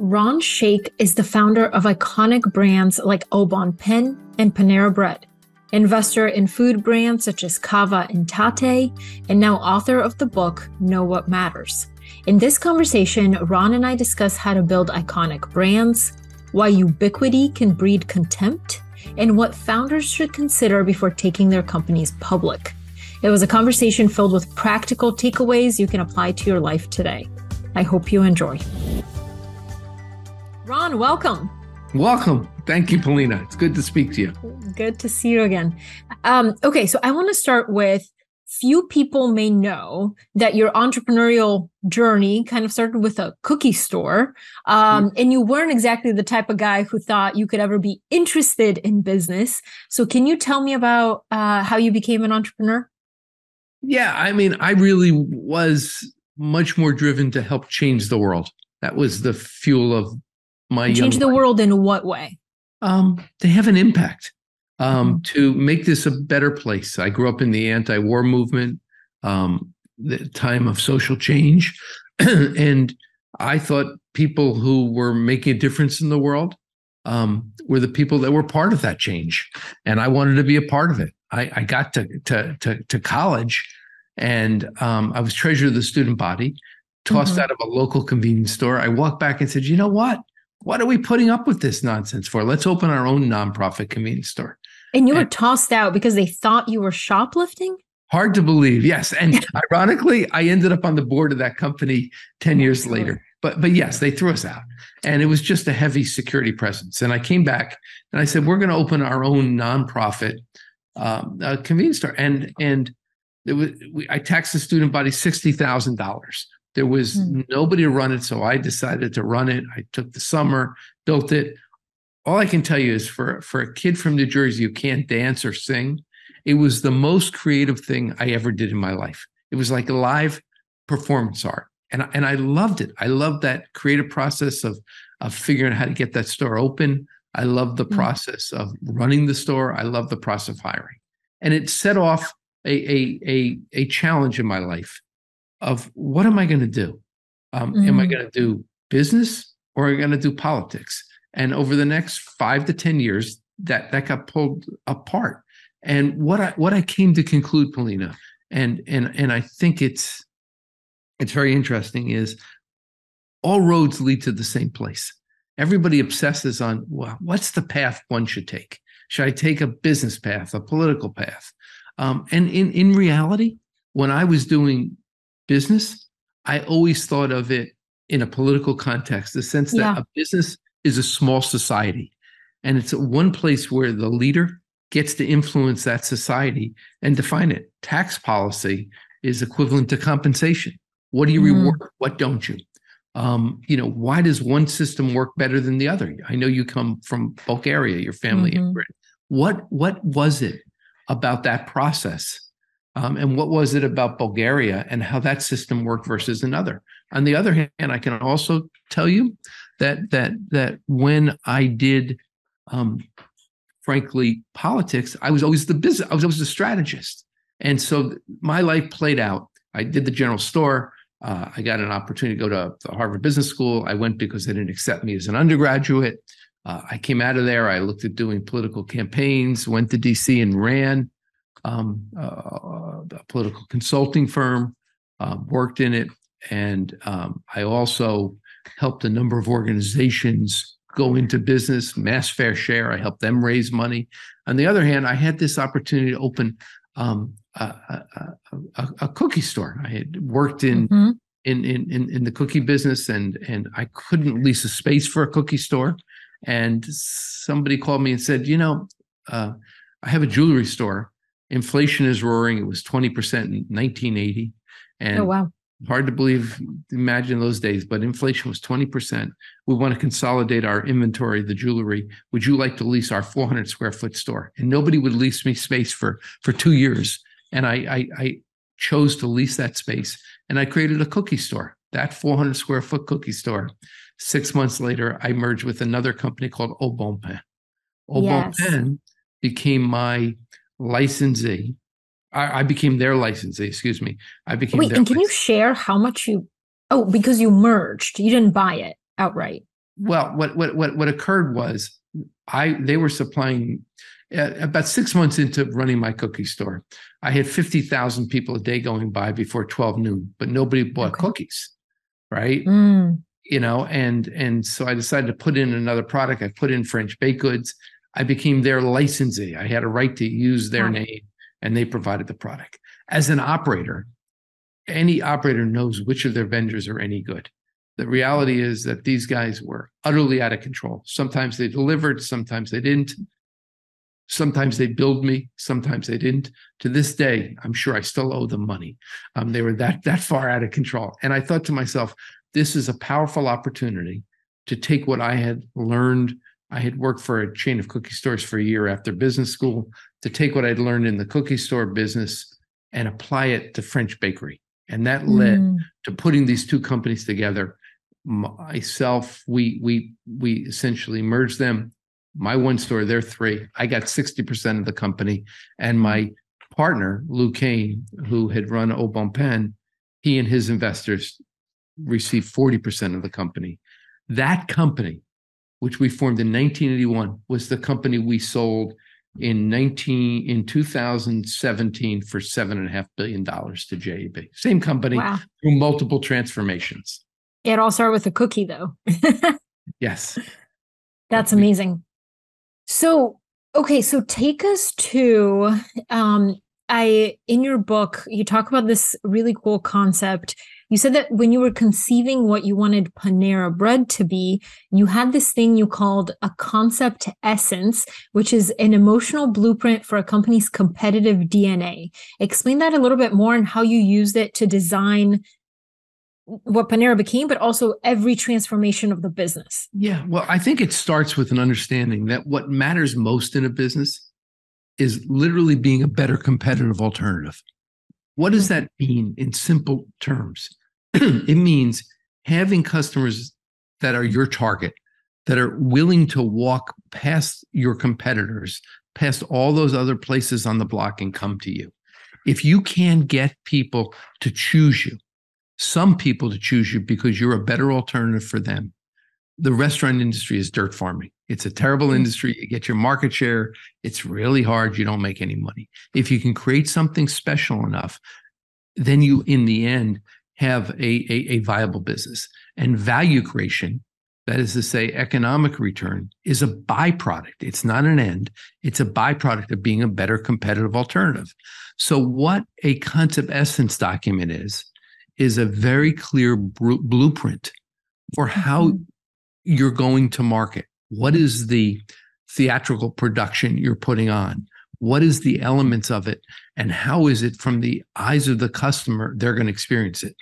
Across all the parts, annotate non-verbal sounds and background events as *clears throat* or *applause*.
Ron Shaich is the founder of iconic brands like Au Bon Pain and Panera Bread, investor in food brands such as Cava and Tatte, and now author of the book Know What Matters. In this conversation, Ron and I discuss how to build iconic brands, why ubiquity can breed contempt, and what founders should consider before taking their companies public. It was a conversation filled with practical takeaways you can apply to your life today. I hope you enjoy. Ron, welcome. Welcome. Thank you, Polina. It's good to speak to you. Good to see you again. Um, okay, so I want to start with few people may know that your entrepreneurial journey kind of started with a cookie store um, mm. and you weren't exactly the type of guy who thought you could ever be interested in business so can you tell me about uh, how you became an entrepreneur yeah i mean i really was much more driven to help change the world that was the fuel of my change the life. world in what way? Um, they have an impact um, mm-hmm. to make this a better place. I grew up in the anti-war movement, um, the time of social change, *clears throat* and I thought people who were making a difference in the world um, were the people that were part of that change, and I wanted to be a part of it. I, I got to, to to to college, and um, I was treasurer of the student body. Tossed mm-hmm. out of a local convenience store. I walked back and said, "You know what? What are we putting up with this nonsense for? Let's open our own nonprofit convenience store. And you were and, tossed out because they thought you were shoplifting? Hard to believe. Yes. And *laughs* ironically, I ended up on the board of that company 10 years later. But but yes, they threw us out. And it was just a heavy security presence. And I came back and I said, we're going to open our own nonprofit um, convenience store. And and it was we, I taxed the student body sixty thousand dollars there was mm. nobody to run it, so I decided to run it. I took the summer, built it. All I can tell you is for for a kid from New Jersey who can't dance or sing, it was the most creative thing I ever did in my life. It was like a live performance art, and and I loved it. I loved that creative process of of figuring out how to get that store open. I loved the mm. process of running the store. I love the process of hiring, and it set off a a a, a challenge in my life of what am I going to do? Um, mm-hmm. Am I mm. going to do business or am I going to do politics? And over the next five to ten years, that that got pulled apart. And what I what I came to conclude, Polina, and and and I think it's it's very interesting is all roads lead to the same place. Everybody obsesses on well, what's the path one should take? Should I take a business path, a political path? Um, and in in reality, when I was doing business, I always thought of it in a political context, the sense that yeah. a business is a small society. And it's one place where the leader gets to influence that society and define it. Tax policy is equivalent to compensation. What do you mm. reward? What don't you? Um, you know, why does one system work better than the other? I know you come from Bulgaria, your family mm-hmm. immigrant. What what was it about that process um, and what was it about Bulgaria and how that system worked versus another. On the other hand, I can also tell you that that that when I did, um, frankly, politics, I was always the business. I was always the strategist, and so my life played out. I did the general store. Uh, I got an opportunity to go to the Harvard Business School. I went because they didn't accept me as an undergraduate. Uh, I came out of there. I looked at doing political campaigns. Went to DC and ran um, uh, a political consulting firm, uh, worked in it, and um, I also helped a number of organizations go into business. Mass Fair Share, I helped them raise money. On the other hand, I had this opportunity to open um, a, a, a, a, cookie store. I had worked in, mm-hmm. in, in in in the cookie business, and and I couldn't lease a space for a cookie store. And somebody called me and said, you know, uh, I have a jewelry store inflation is roaring. It was 20% in 1980. And oh, wow. hard to believe, imagine those days, but inflation was 20%. We want to consolidate our inventory, the jewelry. Would you like to lease our 400 square foot store? And nobody would lease me space for, for two years. And I, I, I chose to lease that space and I created a cookie store, that 400 square foot cookie store. Six months later, I merged with another company called Au Bon Pain. Au yes. Bon Pain became my licensee. I, I, became their licensee. Excuse me. I became. Wait, and can licensee. you share how much you? Oh, because you merged. You didn't buy it outright. well, what what what what occurred was I they were supplying uh, about six months into running my cookie store. I had fifty thousand people a day going by before twelve noon, but nobody bought okay. cookies, right? Mm. You know, and and so I decided to put in another product. I put in French baked goods. I became their licensee. I had a right to use their wow. name, and they provided the product. As an operator, any operator knows which of their vendors are any good. The reality is that these guys were utterly out of control. Sometimes they delivered, sometimes they didn't. Sometimes they billed me, sometimes they didn't. To this day, I'm sure I still owe them money. Um, they were that that far out of control. And I thought to myself, this is a powerful opportunity to take what I had learned. I had worked for a chain of cookie stores for a year after business school, to take what I'd learned in the cookie store business and apply it to French bakery. And that led mm. to putting these two companies together. Myself, we we we essentially merged them. My one store, they're three. I got 60% of the company. And my partner, Lou Kane, who had run Au Bon Pain, he and his investors received 40% of the company. That company, which we formed in 1981, was the company we sold in 19 in 2017 for seven and a half billion dollars to JAB. Same company wow. through multiple transformations. It all started with a cookie though. *laughs* yes. That's amazing. So, okay, so take us to um I in your book you talk about this really cool concept you said that when you were conceiving what you wanted Panera bread to be, you had this thing you called a concept essence, which is an emotional blueprint for a company's competitive DNA. Explain that a little bit more and how you used it to design what Panera became, but also every transformation of the business. Yeah. Well, I think it starts with an understanding that what matters most in a business is literally being a better competitive alternative. What does mm-hmm. that mean in simple terms? *clears throat* it means having customers that are your target, that are willing to walk past your competitors, past all those other places on the block and come to you. If you can get people to choose you, some people to choose you because you're a better alternative for them, the restaurant industry is dirt farming. It's a terrible mm. industry. You get your market share. It's really hard. You don't make any money. If you can create something special enough, then you, in the end, have a, a, a viable business. And value creation, that is to say, economic return, is a byproduct. It's not an end, it's a byproduct of being a better competitive alternative. So, what a concept essence document is, is a very clear br- blueprint for how mm-hmm. you're going to market. What is the theatrical production you're putting on? What is the elements of it? And how is it from the eyes of the customer, they're going to experience it?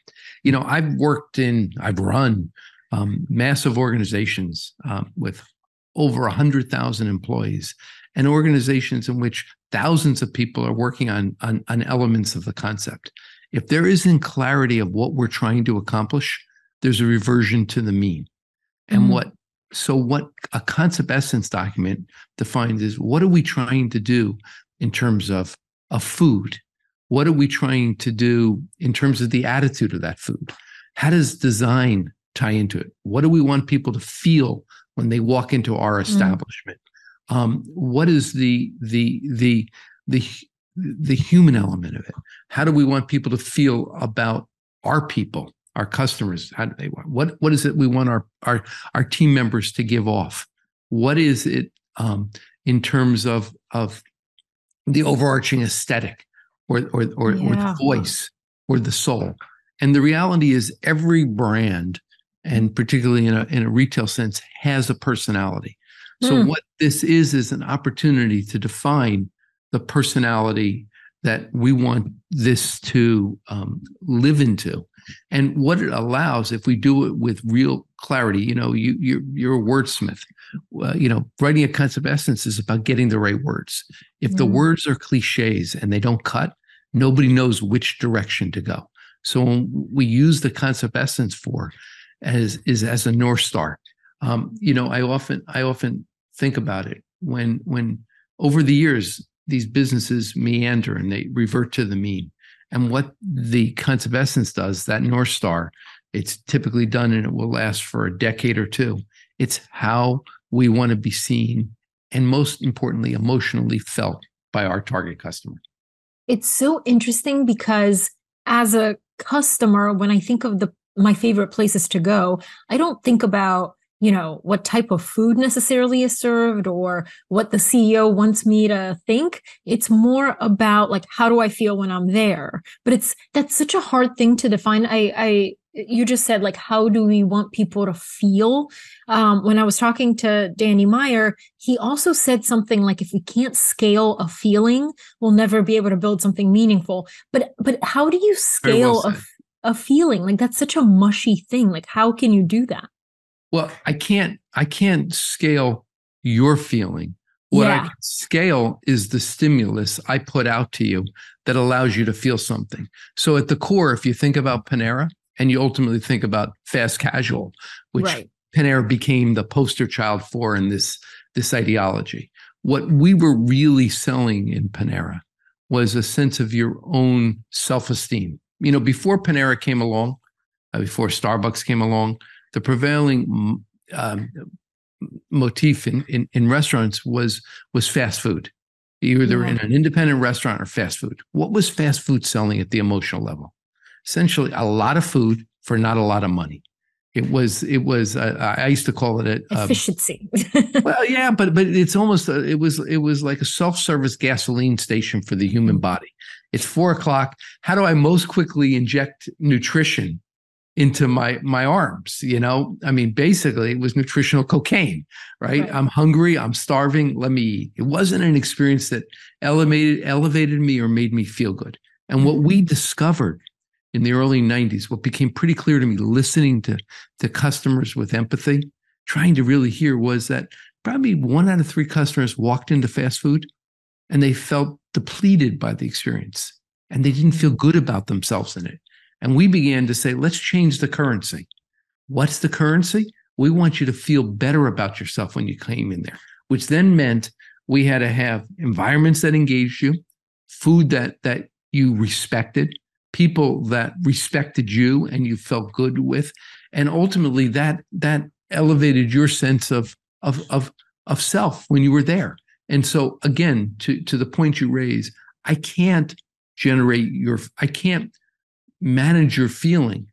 You know, I've worked in, I've run um, massive organizations um, with over 100,000 employees and organizations in which thousands of people are working on, on, on elements of the concept. If there isn't clarity of what we're trying to accomplish, there's a reversion to the mean. And mm-hmm. what so what a concept essence document defines is what are we trying to do in terms of a food? What are we trying to do in terms of the attitude of that food? How does design tie into it? What do we want people to feel when they walk into our mm-hmm. establishment? Mm. um, what is the the the the the human element of it? How do we want people to feel about our people our customers how do they want what what is it we want our our our team members to give off what is it um, in terms of of the overarching aesthetic or or or, yeah. or the voice or the soul and the reality is every brand and particularly in a in a retail sense has a personality so mm. what this is is an opportunity to define the personality that we want this to um, live into and what it allows, if we do it with real clarity, you know, you you're, you're a wordsmith. Uh, you know, writing a concept essence is about getting the right words. If mm-hmm. the words are cliches and they don't cut, nobody knows which direction to go. So we use the concept essence for as is as a north star. Um, you know, I often I often think about it when when over the years these businesses meander and they revert to the mean. And what the concept essence does, that North Star, it's typically done and it will last for a decade or two. It's how we want to be seen and most importantly, emotionally felt by our target customer. It's so interesting because as a customer, when I think of the my favorite places to go, I don't think about you know what type of food necessarily is served or what the ceo wants me to think. It's more about like how do i feel when i'm there? But it's that's such a hard thing to define. I i you just said like how do we want people to feel? Um, when i was talking to danny meyer he also said something like if we can't scale a feeling we'll never be able to build something meaningful. But but how do you scale well a, a feeling? Like that's such a mushy thing. Like how can you do that well, I can't I can't scale your feeling. What yeah. I can scale is the stimulus I put out to you that allows you to feel something. So at the core, if you think about Panera and you ultimately think about fast casual, which right. Panera became the poster child for in this this ideology. What we were really selling in Panera was a sense of your own self-esteem. You know, before Panera came along, uh, before Starbucks came along, the prevailing um, motif in, in, in restaurants was was fast food. Either yeah. in an independent restaurant or fast food. What was fast food selling at the emotional level? Essentially a lot of food for not a lot of money. It was it was uh, i used to call it a, efficiency. *laughs* Well yeah but but it's almost a, it was it was like a self-service gasoline station for the human body. It's four o'clock. How do i most quickly inject nutrition into my my arms you know i mean basically it was nutritional cocaine right? right? i'm hungry i'm starving let me eat it wasn't an experience that elevated elevated me or made me feel good and what we mm-hmm. discovered in the early 90s what became pretty clear to me listening to to customers with empathy trying to really hear was that probably one out of three customers walked into fast food and they felt depleted by the experience and they didn't feel mm-hmm. good about themselves in it and we began to say, let's change the currency. What's the currency? We want you to feel better about yourself when you came in there, which then meant we had to have environments that engaged you, food that that you respected, people that respected you and you felt good with, and ultimately that that elevated your sense of of of of self when you were there. And so again, to to the point you raise, I can't generate your I can't manage your feeling,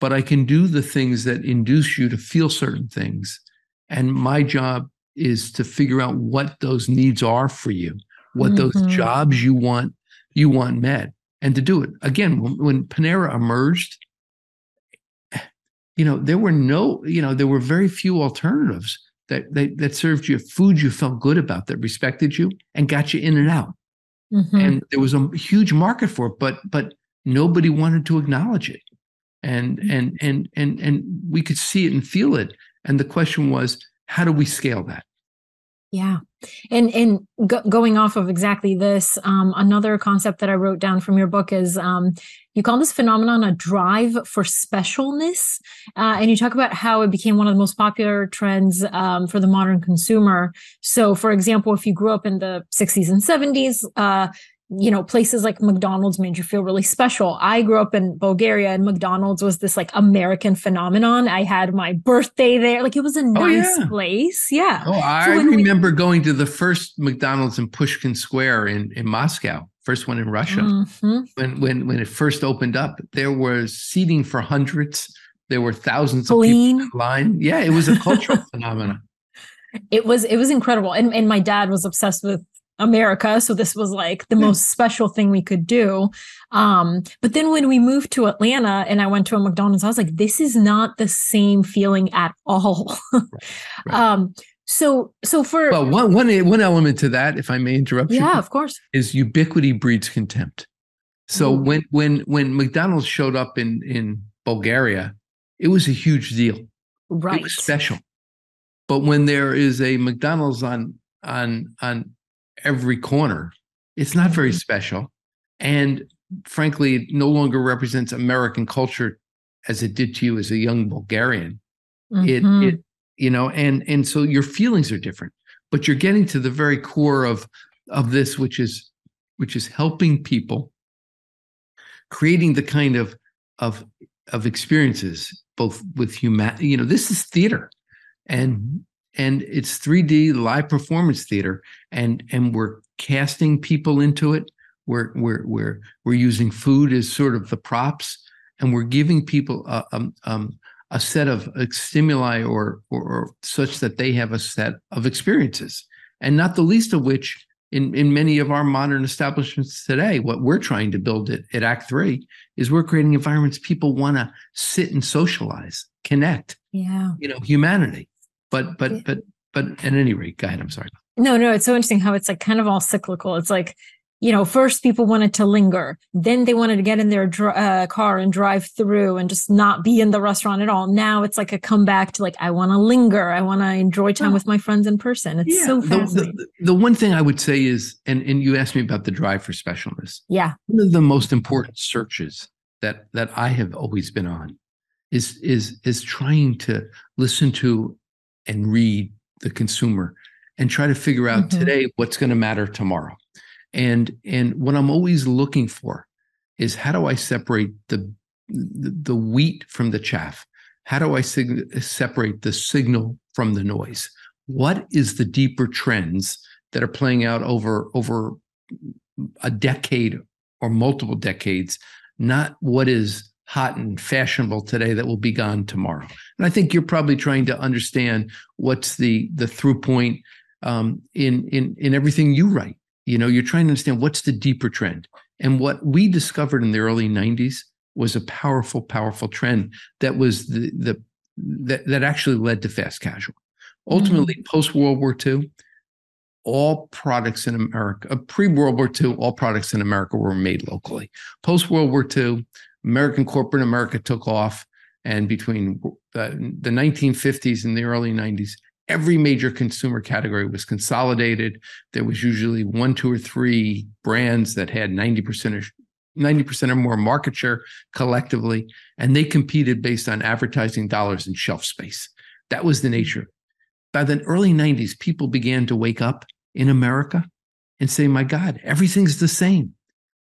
but I can do the things that induce you to feel certain things. And my job is to figure out what those needs are for you, what mm-hmm. those jobs you want you want met, and to do it. Again, when, when Panera emerged, you know, there were no, you know, there were very few alternatives that that, that served you food you felt good about, that respected you, and got you in and out. Mm-hmm. And there was a huge market for it, but but nobody wanted to acknowledge it. And mm. and and and and we could see it and feel it. And the question was how do we scale that? Yeah. And and go- going off of exactly this um, another concept that i wrote down from your book is um, you call this phenomenon a drive for specialness. Uh, and you talk about how it became one of the most popular trends um, for the modern consumer. So for example if you grew up in the 60s and 70s uh, you know, places like McDonald's made you feel really special. I grew up in Bulgaria and McDonald's was this like American phenomenon. I had my birthday there. Like it was a oh, nice oh, yeah. place. Yeah. Oh, I so remember we, going to the first McDonald's in Pushkin Square in, in Moscow, first one in Russia. Mm-hmm. When when when it first opened up, there was seating for hundreds. There were thousands Clean. of people in line. Yeah, it was a cultural *laughs* phenomenon. It was it was incredible. And and my dad was obsessed with America. So this was like the most special thing we could do. Um, but then when we moved to Atlanta and I went to a McDonald's, I was like, this is not the same feeling at all. right, *laughs* right. Um, so so for well one one one element to that, if I may interrupt yeah, you. Yeah, of course. Is ubiquity breeds contempt. So Ooh. when when when McDonald's showed up in in Bulgaria, it was a huge deal. Right. It was special. But when there is a McDonald's on on on every corner. It's not very mm-hmm. special. And frankly, it no longer represents American culture as it did to you as a young Bulgarian. Mm-hmm. It, it, you know, and and so your feelings are different, but you're getting to the very core of of this, which is which is helping people, creating the kind of of of experiences both with human. You know, this is theater, and and it's 3D live performance theater, and and we're casting people into it. We're we're we're we're using food as sort of the props, and we're giving people a um, um, a set of stimuli or, or or such that they have a set of experiences, and not the least of which in, in many of our modern establishments today, what we're trying to build at, at Act Three is we're creating environments people want to sit and socialize, connect. Yeah. You know, humanity. But but but but at any rate, go ahead. I'm sorry. No, no, it's so interesting how it's like kind of all cyclical. It's like you know, first people wanted to linger, then they wanted to get in their uh, car and drive through and just not be in the restaurant at all. Now it's like a comeback to like, I want to linger, I want to enjoy time with my friends in person. It's yeah, so fascinating. The, the, the, one thing I would say is, and and you asked me about the drive for specialness. Yeah, one of the most important searches that that I have always been on is is is trying to listen to and read the consumer and try to figure out mm-hmm. today what's going to matter tomorrow. And and what i'm always looking for is how do i separate the the wheat from the chaff? How do i sig- separate the signal from the noise? What is the deeper trends that are playing out over over a decade or multiple decades? Not what is hot and fashionable today that will be gone tomorrow and i think you're probably trying to understand what's the the through point um, in in in everything you write you know, you're trying to understand what's the deeper trend. And what we discovered in the early 90s was a powerful, powerful trend that was the the that, that actually led to fast casual. Ultimately, mm-hmm. post World War II, all products in America, uh, pre World War II, all products in America were made locally. Post World War II, American corporate America took off, and between uh, the 1950s and the early 90s, every major consumer category was consolidated. There was usually one, two, or three brands that had 90% or 90% or more market share collectively, and they competed based on advertising dollars and shelf space. That was the nature. By the early 90s, people began to wake up in America and say, My God, everything's the same.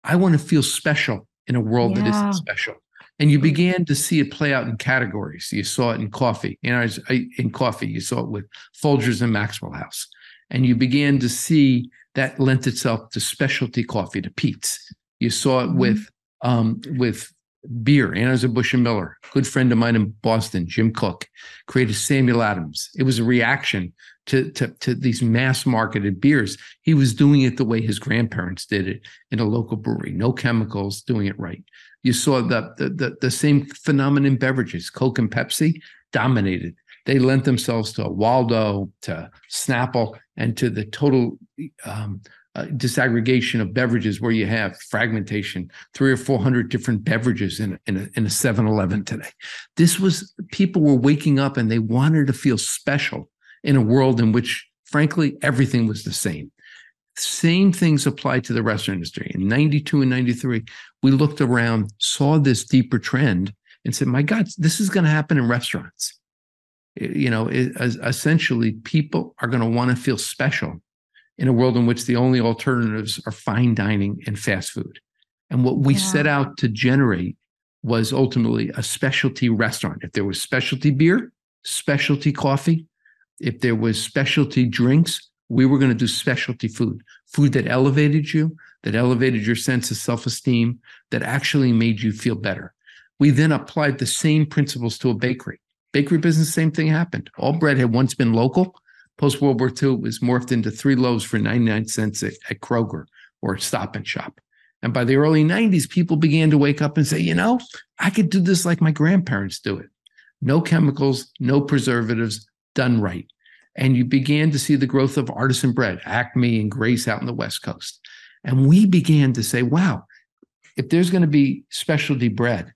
I want to feel special in a world yeah. that isn't special and you began to see it play out in categories. You saw it in coffee, you know, in coffee. You saw it with Folgers and Maxwell House, and you began to see that lent itself to specialty coffee, to Peet's. You saw it mm-hmm. with um, with beer. Anheuser Busch and Miller, good friend of mine in Boston, Jim Koch, created Samuel Adams. It was a reaction to, to, to these mass marketed beers. He was doing it the way his grandparents did it in a local brewery, no chemicals, doing it right. You saw the, the, the, the same phenomenon in beverages. Coke and Pepsi dominated. They lent themselves to Waldo, to Snapple, and to the total um, uh, disaggregation of beverages where you have fragmentation, three or 400 different beverages in, in, a, in a 7-Eleven today. This was, people were waking up and they wanted to feel special in a world in which, frankly, everything was the same. Same things apply to the restaurant industry. In 92 and 93, we looked around, saw this deeper trend, and said, my God, this is going to happen in restaurants. You know, it, essentially, people are going to want to feel special in a world in which the only alternatives are fine dining and fast food. And what we yeah. set out to generate was ultimately a specialty restaurant. If there was specialty beer, specialty coffee, if there was specialty drinks, we were going to do specialty food, food that elevated you, that elevated your sense of self esteem, that actually made you feel better. We then applied the same principles to a bakery. Bakery business, same thing happened. All bread had once been local. Post World War II, it was morphed into three loaves for 99 cents at, at Kroger or Stop and Shop. And by the early 90s, people began to wake up and say, you know, I could do this like my grandparents do it. No chemicals, no preservatives, done right and you began to see the growth of artisan bread, Acme and Grace out in the West Coast. And we began to say, wow, if there's going to be specialty bread,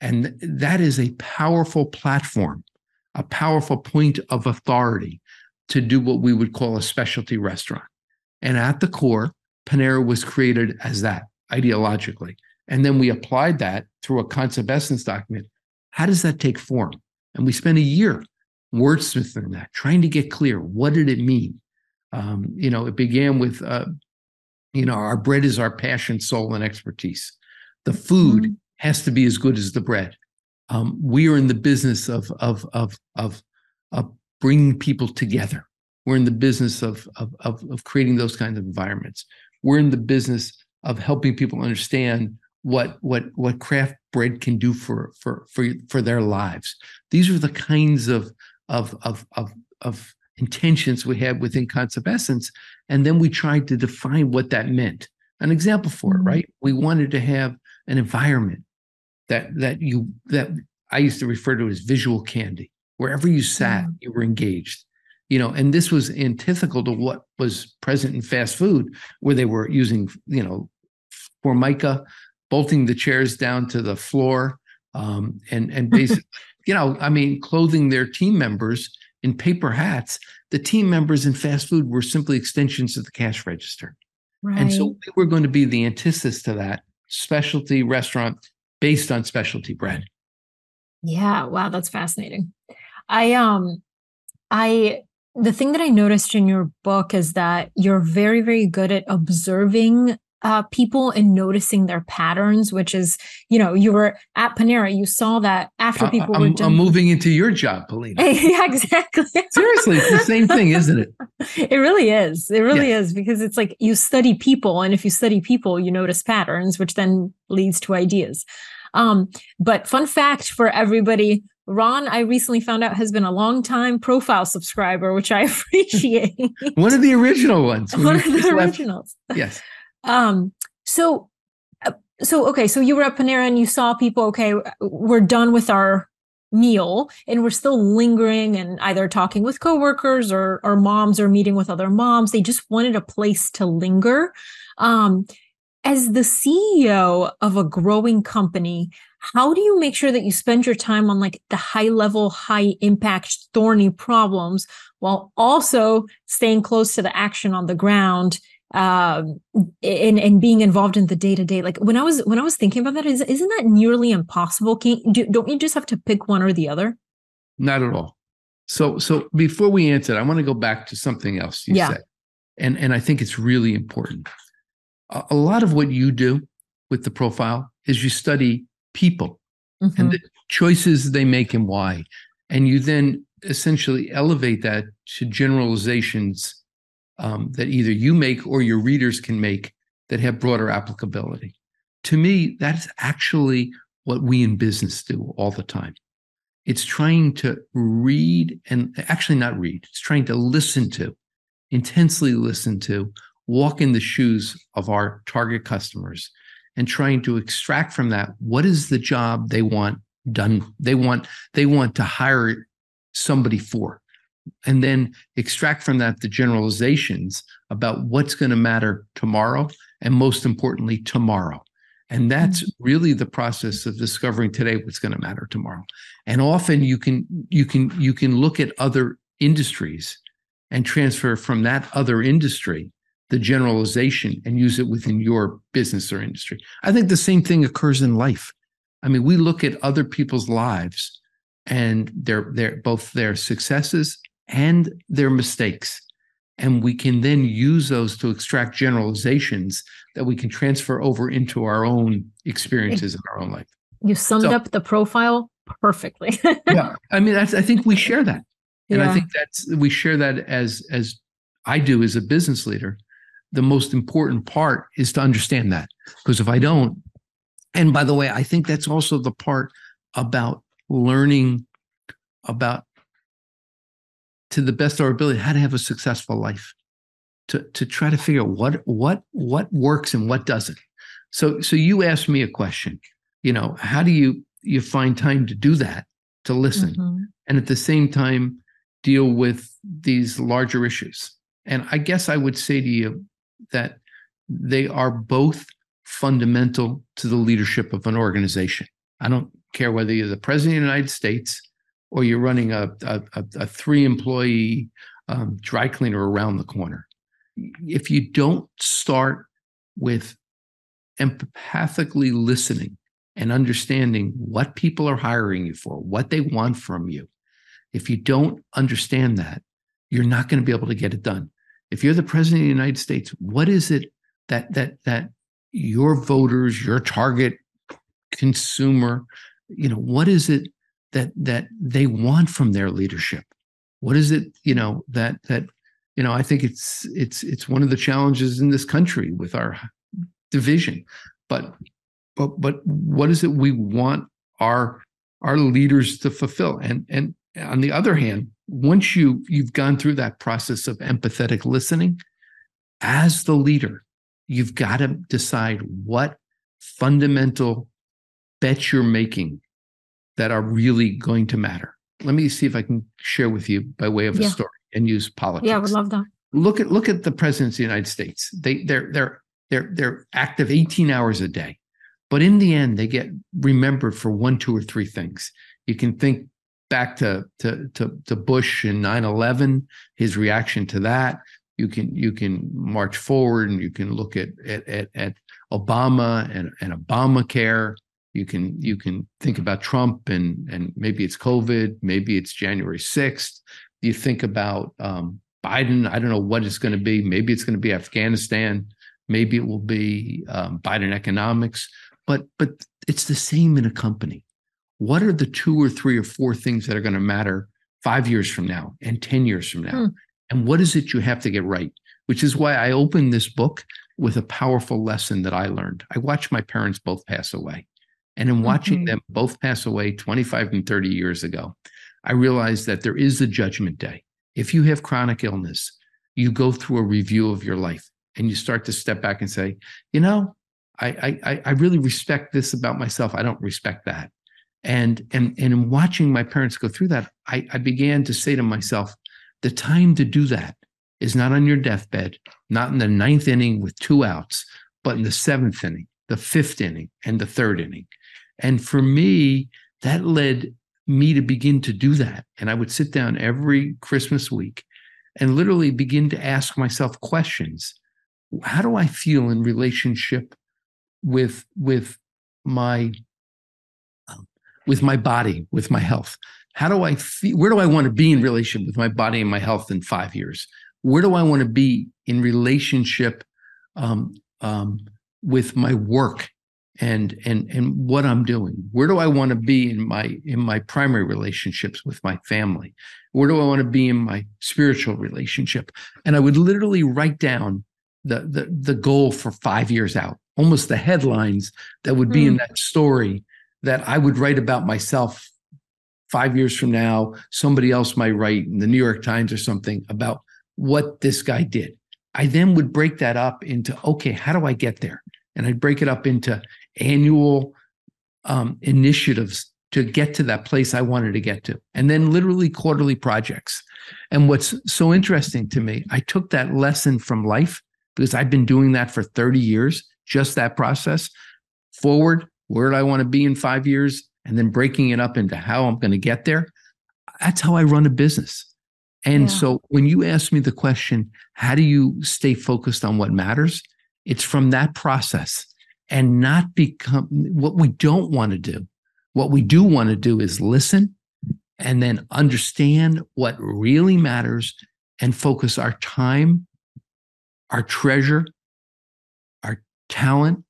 and that is a powerful platform, a powerful point of authority to do what we would call a specialty restaurant. And at the core, Panera was created as that ideologically. And then we applied that through a concept essence document. How does that take form? And we spent a year wordsmithing that, trying to get clear. What did it mean? Um, you know, it began with, uh, you know, our bread is our passion, soul, and expertise. The food mm-hmm. has to be as good as the bread. Um, we are in the business of of of of of bringing people together. We're in the business of, of, of, of creating those kinds of environments. We're in the business of helping people understand what what what craft bread can do for for for for their lives. These are the kinds of of of of, of intentions we had within Concept Essence, and then we tried to define what that meant. An example for mm-hmm. it, right? We wanted to have an environment that that you that I used to refer to as visual candy. Wherever you sat, mm-hmm. you were engaged. You know, and this was antithetical to what was present in fast food, where they were using, you know, formica, bolting the chairs down to the floor, um, and and *laughs* basically, you know, I mean, clothing their team members in paper hats. The team members in fast food were simply extensions of the cash register. Right. And so we were going to be the antithesis to that specialty restaurant based on specialty bread. Yeah, wow, that's fascinating. I um I the thing that I noticed in your book is that you're very very good at observing uh, people and noticing their patterns, which is, you know, you were at Panera, you saw that after people I'm, were done. I'm moving into your job, Polina. *laughs* yeah, exactly. *laughs* Seriously, it's the same thing, isn't it? It really is. It really is because it's like you study people, and if you study people, you notice patterns, which then leads to ideas. Um, but fun fact for everybody Ron, I recently found out, has been a long time profile subscriber, which I *laughs* appreciate. One of the original ones. One of the originals. Left. Yes. Um, so, uh, so okay, so you were at Panera and you saw people. Okay, we're done with our meal, and we're still lingering and either talking with coworkers or or moms or meeting with other moms. They just wanted a place to linger. Um, as the CEO of a growing company, how do you make sure that you spend your time on like the high level, high impact, thorny problems while also staying close to the action on the ground um and and being involved in the day to day like when i was when i was thinking about that is isn't that nearly impossible can do, don't you just have to pick one or the other not at all so so before we answer i want to go back to something else you yeah. said and and i think it's really important a, a, lot of what you do with the profile is you study people mm-hmm. and the choices they make and why and you then essentially elevate that to generalizations um, that either you make or your readers can make that have broader applicability. To me, that's actually what we in business do all the time. It's trying to read and actually not read, it's trying to listen to, intensely listen to, walk in the shoes of our target customers and trying to extract from that what is the job they want done they want they want to hire somebody for and then extract from that the generalizations about what's going to matter tomorrow and most importantly tomorrow. And that's mm-hmm. really the process of discovering today what's going to matter tomorrow. And often you can you can you can look at other industries and transfer from that other industry the generalization and use it within your business or industry. I think the same thing occurs in life. I mean we look at other people's lives and their their both their successes and their mistakes. And we can then use those to extract generalizations that we can transfer over into our own experiences in our own life. You summed so, up the profile perfectly. *laughs* yeah. I mean, I think we share that. And yeah. I think that's, we share that as, as I do as a business leader. The most important part is to understand that. Because if I don't, and by the way, I think that's also the part about learning about to the best of our ability how to have a successful life. To to try to figure out what what what works and what doesn't. So so you asked me a question you know how do you you find time to do that to listen mm-hmm. and at the same time deal with these larger issues? And i guess i would say to you that they are both fundamental to the leadership of an organization. I don't care whether you're the president of the united states or you're running a, a, a three employee um, dry cleaner around the corner. If you don't start with empathically listening and understanding what people are hiring you for, what they want from you, if you don't understand that, you're not going to be able to get it done. If you're the president of the United States, what is it that that that your voters, your target consumer, you know, what is it that that they want from their leadership What is it, you know, that that you know, I think it's it's it's one of the challenges in this country with our division. But but but what is it we want our our leaders to fulfill? And and on the other hand, once you you've gone through that process of empathetic listening, as the leader, you've got to decide what fundamental bet you're making that are really going to matter. Let me see if I can share with you by way of yeah. a story and use politics. Yeah, I would love that. Look at look at the presidents of the United States. They they're they're they're they're active 18 hours a day. But in the end, they get remembered for one, two, or three things. You can think back to to to, to Bush in 9-11, his reaction to that. You can you can march forward and you can look at at at, at Obama and, and Obamacare. You can you can think about Trump and and maybe it's COVID, maybe it's January 6th. You think about um, Biden. I don't know what it's going to be. Maybe it's going to be Afghanistan. Maybe it will be um, Biden economics. But but it's the same in a company. What are the two or three or four things that are going to matter five years from now and ten years from now? Hmm. And what is it you have to get right? Which is why I opened this book with a powerful lesson that I learned. I watched my parents both pass away. And in watching mm-hmm. them both pass away 25 and 30 years ago, I realized that there is a judgment day. If you have chronic illness, you go through a review of your life and you start to step back and say, you know, I I, I really respect this about myself. I don't respect that. And and and in watching my parents go through that, I, I began to say to myself, the time to do that is not on your deathbed, not in the ninth inning with two outs, but in the seventh inning, the fifth inning, and the third inning. And for me, that led me to begin to do that. And I would sit down every Christmas week and literally begin to ask myself questions. How do I feel in relationship with with my with my body, with my health? How do I feel? Where do I want to be in relationship with my body and my health in five years? Where do I want to be in relationship um, um, with my work and and and what I'm doing. Where do I want to be in my in my primary relationships with my family? Where do I want to be in my spiritual relationship? And I would literally write down the the the goal for 5 years out, almost the headlines that would be mm. in hmm. that story that I would write about myself 5 years from now, somebody else might write in the New York Times or something about what this guy did. I then would break that up into okay, how do I get there? And I'd break it up into annual um, initiatives to get to that place I wanted to get to, and then literally quarterly projects. And what's so interesting to me, I took that lesson from life because I've been doing that for 30 years, just that process forward, where do I want to be in five years, and then breaking it up into how I'm going to get there. That's how I run a business. And yeah. so when you ask me the question, how do you stay focused on what matters? It's from that process and not become what we don't want to do. What we do want to do is listen and then understand what really matters and focus our time, our treasure, our talent,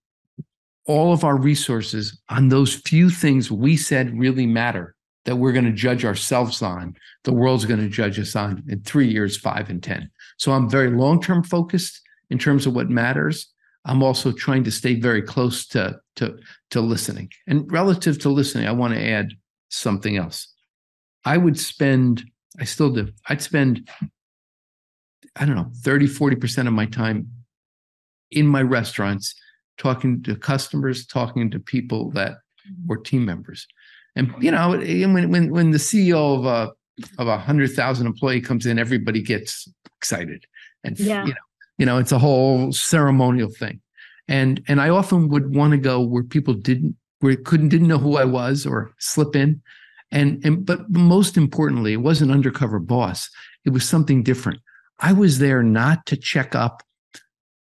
all of our resources on those few things we said really matter that we're going to judge ourselves on. The world's going to judge us on in three years, five, and 10. So I'm very long term focused in terms of what matters. I'm also trying to stay very close to to to listening. And relative to listening, I want to add something else. I would spend, I still do, I'd spend, I don't know, 30, 40% of my time in my restaurants talking to customers, talking to people that mm-hmm. were team members. And you know, when when when the CEO of a of a hundred thousand employee comes in, everybody gets excited. And yeah. you know, you know it's a whole ceremonial thing and and i often would want to go where people didn't where couldn't didn't know who i was or slip in and and but most importantly it wasn't undercover boss it was something different i was there not to check up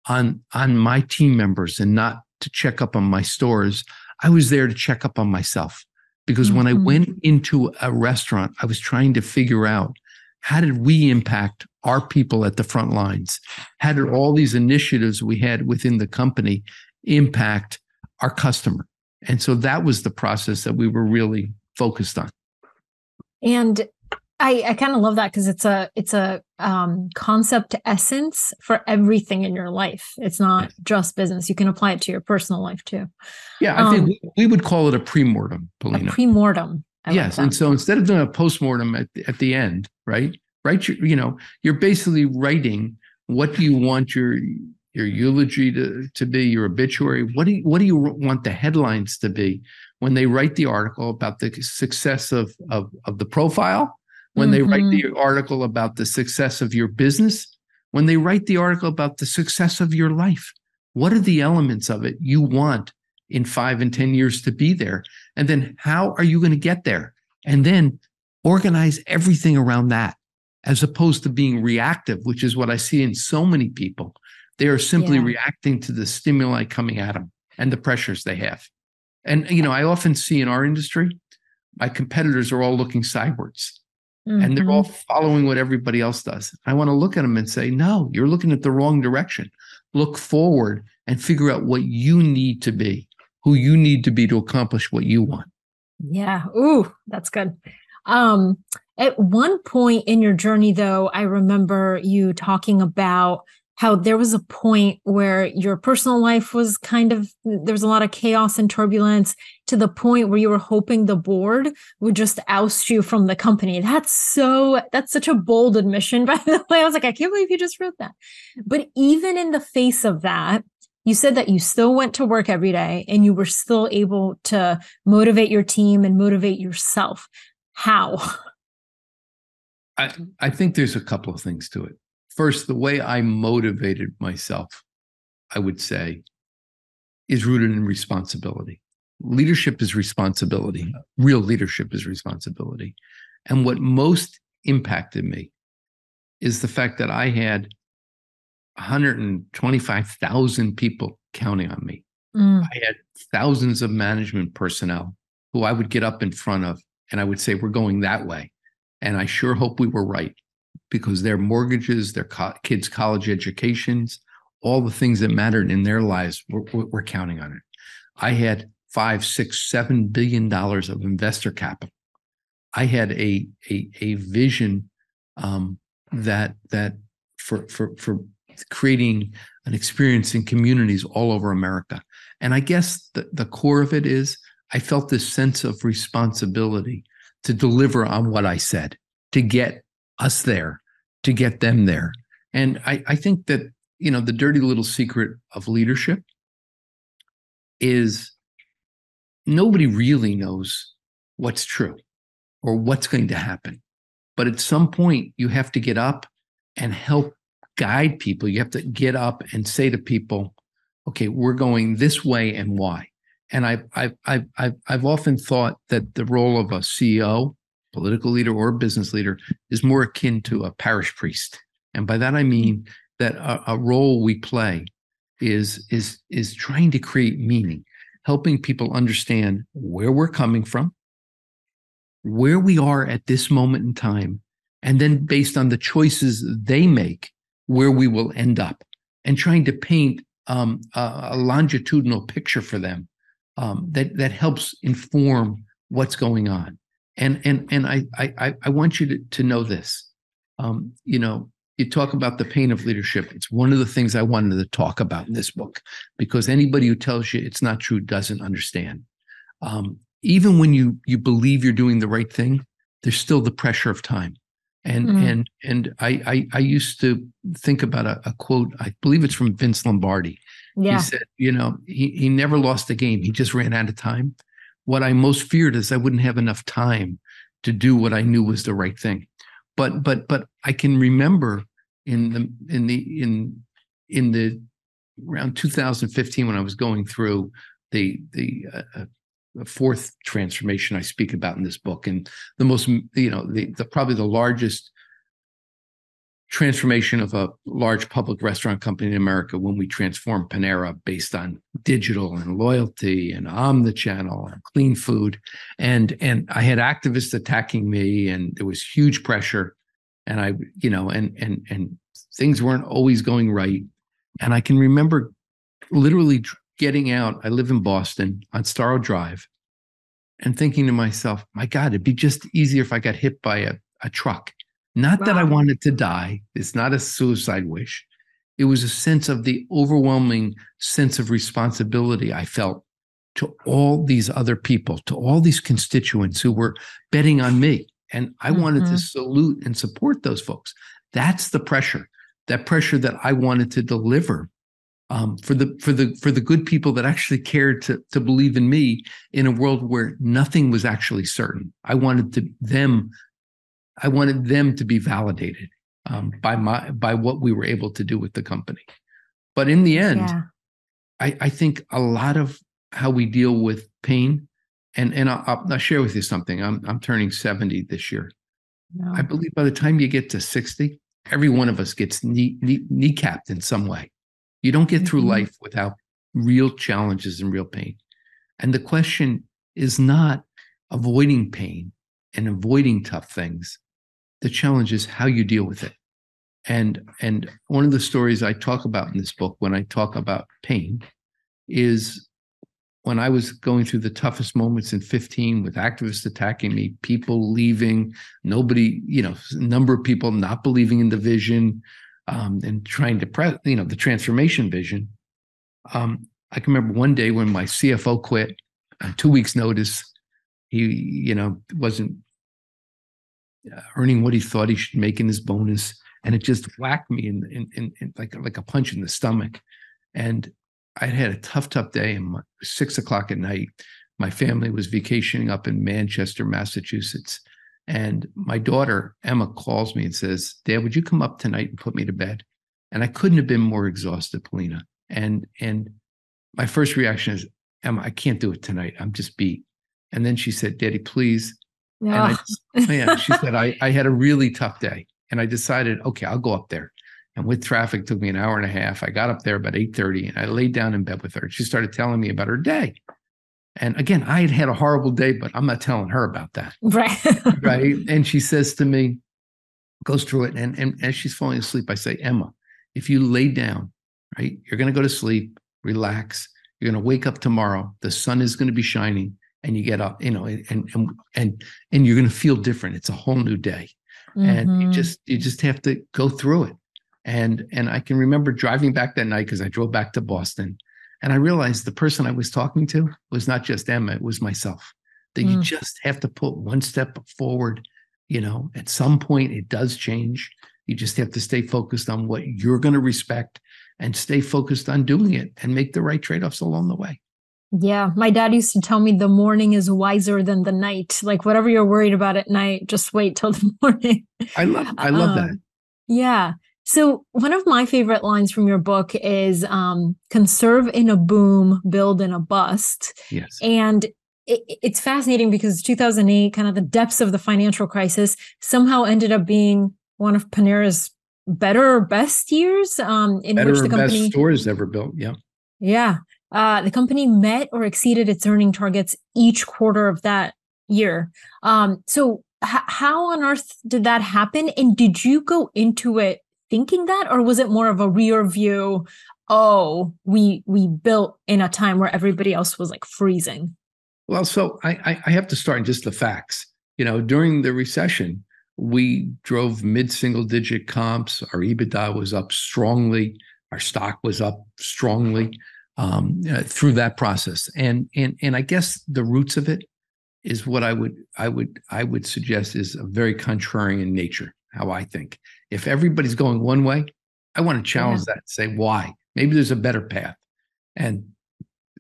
on on my team members and not to check up on my stores i was there to check up on myself because mm-hmm. when i mm-hmm. went into a restaurant i was trying to figure out how did we impact our people at the front lines? How did all these initiatives we had within the company impact our customer? And so that was the process that we were really focused on. And I, I kind of love that because it's a it's a um, concept essence for everything in your life. It's not just business. You can apply it to your personal life too. Yeah, I um, think we, we, would call it a premortem, Polina. A premortem. I yes, like and so instead of doing a postmortem at the, at the end, right? Write your, you know, you're basically writing what do you want your your eulogy to, to be, your obituary. What do you, what do you want the headlines to be when they write the article about the success of of, of the profile? When mm-hmm. they write the mm-hmm. article about the success of your business? When they write the article about the success of your life? What are the elements of it you want in five and 10 years to be there? And then how are you going to get there? And then organize everything around that as opposed to being reactive, which is what I see in so many people. They are simply yeah. reacting to the stimuli coming at them and the pressures they have. And, you know, I often see in our industry, my competitors are all looking sideways mm-hmm. and they're all mm-hmm. following what everybody else does. I want to look at them and say, no, you're looking at the wrong direction. Look forward and figure out what you need to be, who you need to be to accomplish what you want. Yeah. Ooh, that's good. Um, at one point in your journey, though, I remember you talking about how there was a point where your personal life was kind of there was a lot of chaos and turbulence to the point where you were hoping the board would just oust you from the company that's so that's such a bold admission *laughs* by the way i was like i can't believe you just wrote that but even in the face of that you said that you still went to work every day and you were still able to motivate your team and motivate yourself how *laughs* I, I think there's a couple of things to it First, the way I motivated myself, I would say, is rooted in responsibility. Leadership is responsibility. Real leadership is responsibility. And what most impacted me is the fact that I had 125,000 people counting on me. Mm. I had thousands of management personnel who I would get up in front of and I would say, We're going that way. And I sure hope we were right because their mortgages, their co- kids' college educations, all the things that mattered in their lives, we're, we're counting on it. I had five, six, seven billion dollars of investor capital. I had a a, a vision um, that that for for for creating an experience in communities all over America. And I guess the, the core of it is I felt this sense of responsibility to deliver on what I said, to get us there to get them there. And I, I think that, you know, the dirty little secret of leadership is nobody really knows what's true or what's going to happen. But at some point, you have to get up and help guide people. You have to get up and say to people, okay, we're going this way and why. And I've, I've, I've, I've often thought that the role of a CEO political leader or business leader, is more akin to a parish priest. And by that I mean that a, a role we play is is is trying to create meaning, helping people understand where we're coming from, where we are at this moment in time, and then based on the choices they make, where we will end up, and trying to paint um, a, a, longitudinal picture for them um, that that helps inform what's going on and and and I I I want you to to know this. Um, you know, you talk about the pain of leadership. It's one of the things I wanted to talk about in this book because anybody who tells you it's not true doesn't understand. Um, even when you you believe you're doing the right thing, there's still the pressure of time. And mm. and and I, I, I used to think about a, a, quote. I believe it's from Vince Lombardi. Yeah. He said, you know, he he never lost a game. He just ran out of time what I most feared is I wouldn't have enough time to do what I knew was the right thing. But but but I can remember in the in the in in the around 2015 when I was going through the the, uh, uh, the fourth transformation I speak about in this book and the most you know the, the probably the largest transformation of a large public restaurant company in America when we transformed Panera based on digital and loyalty and omnichannel and clean food. And and I had activists attacking me and there was huge pressure. And I, you know, and and and things weren't always going right. And I can remember literally getting out. I live in Boston on Storrow Drive and thinking to myself, my God, it'd be just easier if I got hit by a a truck. Not wow. that I wanted to die. It's not a suicide wish. It was a sense of the overwhelming sense of responsibility I felt to all these other people, to all these constituents who were betting on me. And I mm-hmm. wanted to mm-hmm. salute and support those folks. That's the pressure, that pressure that I wanted to deliver um, for the for the for the good people that actually cared to to believe in me in a world where nothing was actually certain. I wanted to them, I wanted them to be validated um, by my by what we were able to do with the company. But in the end, yeah. I, I think a lot of how we deal with pain, and and I'll, I'll share with you something. I'm I'm turning seventy this year. No. I believe by the time you get to sixty, every one of us gets knee, knee, kneecapped in some way you don't get through mm-hmm. life without real challenges and real pain. And the question is not avoiding pain and avoiding tough things. The challenge is how you deal with it. And and one of the stories I talk about in this book when I talk about pain is when I was going through the toughest moments in 15 with activists attacking me, people leaving, nobody, you know, number of people not believing in the vision, um, and trying to press, you know, the transformation vision. Um, I can remember one day when my CFO quit on two weeks' notice. He, you know, wasn't uh, earning what he thought he should make in his bonus, and it just whacked me in, in, in, in like like a punch in the stomach. And I had a tough, tough day. And six o'clock at night, my family was vacationing up in Manchester, Massachusetts, and my daughter, Emma, calls me and says, Dad, would you come up tonight and put me to bed? And I couldn't have been more exhausted, Polina. And and my first reaction is, Emma, I can't do it tonight. I'm just beat. And then she said, Daddy, please. Yeah. And I, *laughs* oh, yeah, she said, I, I had a really tough day. And I decided, okay, I'll go up there. And with traffic, took me an hour and a half. I got up there about 8:30 and I laid down in bed with her. She started telling me about her day. And again, I had had a horrible day, but I'm not telling her about that. Right. *laughs* right. And she says to me, goes through it. And, and as she's falling asleep, I say, Emma, if you lay down, right, you're going to go to sleep, relax. You're going to wake up tomorrow. The sun is going to be shining and you get up, you know, and, and, and, and you're going to feel different. It's a whole new day. Mm-hmm. And you mm-hmm. just, you just have to go through it. And, and I can remember driving back that night because I drove back to Boston and I realized the person I was talking to was not just Emma, it was myself. That mm. you just have to put one step forward. You know, at some point it does change. You just have to stay focused on what you're going to respect and stay focused on doing it and make the right trade offs along the way. Yeah, my dad used to tell me the morning is wiser than the night. Like whatever you're worried about at night, just wait till the *laughs* morning. I love I love um, that. Yeah. So, one of my favorite lines from your book is um, conserve in a boom, build in a bust. Yes. And it, it's fascinating because 2008, kind of the depths of the financial crisis, somehow ended up being one of Panera's better or best years um, in better which the company. Best stores ever built. Yeah. Yeah. Uh, the company met or exceeded its earning targets each quarter of that year. Um, so, h- how on earth did that happen? And did you go into it thinking that or was it more of a rear view oh we we built in a time where everybody else was like freezing? Well so i i have to start just the facts. You know during the recession we drove mid-single digit comps. Our ebitda was up strongly. Our stock was up strongly um, uh, through that process. And and and i guess the roots of it is what i would i would i would suggest is a very contrarian nature how i think if everybody's going one way, I want to challenge yeah. that and say why. Maybe there's a better path. And